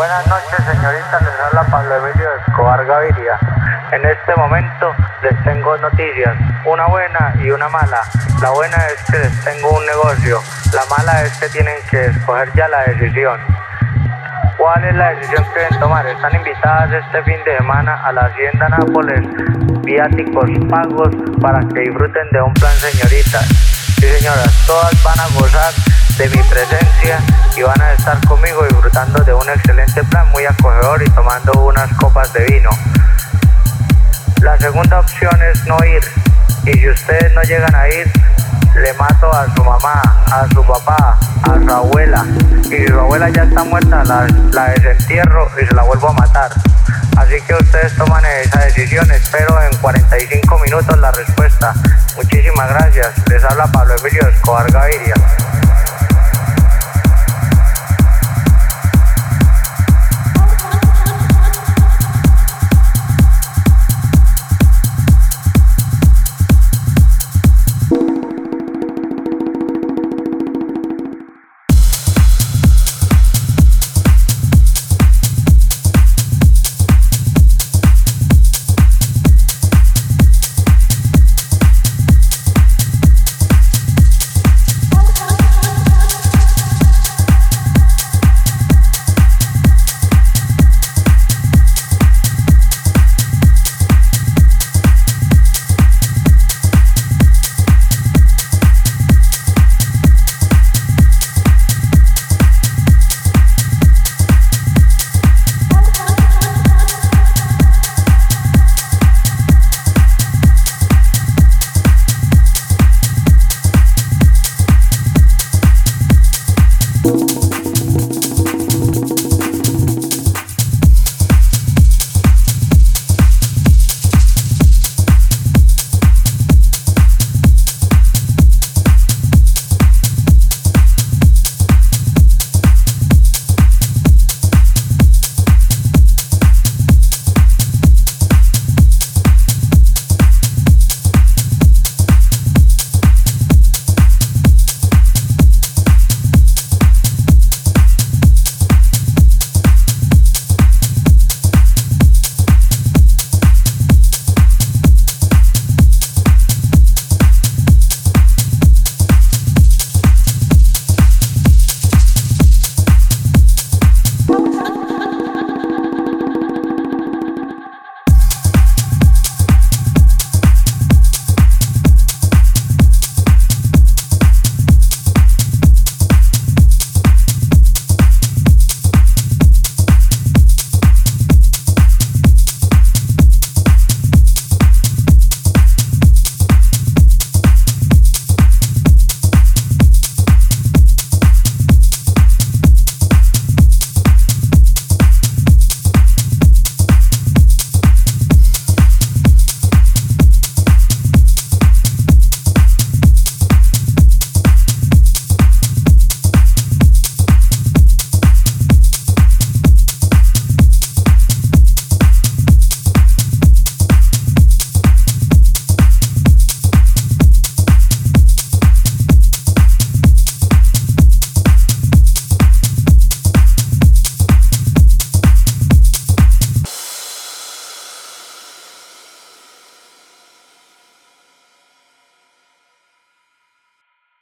Buenas noches, señorita. Les habla Pablo Emilio Escobar Gaviria. En este momento les tengo noticias, una buena y una mala. La buena es que les tengo un negocio. La mala es que tienen que escoger ya la decisión. ¿Cuál es la decisión que deben tomar? Están invitadas este fin de semana a la Hacienda Nápoles, viáticos pagos para que disfruten de un plan señorita. Sí señoras, todas van a gozar de mi presencia y van a estar conmigo disfrutando de un excelente plan muy acogedor y tomando unas copas de vino. La segunda opción es no ir y si ustedes no llegan a ir, le mato a su mamá, a su papá, a su abuela. Y si su abuela ya está muerta, la, la desentierro y se la vuelvo a matar. Así que ustedes toman esa decisión. Espero en 45 minutos la respuesta. Muchísimas gracias. Les habla Pablo Emilio Escobar Gaviria.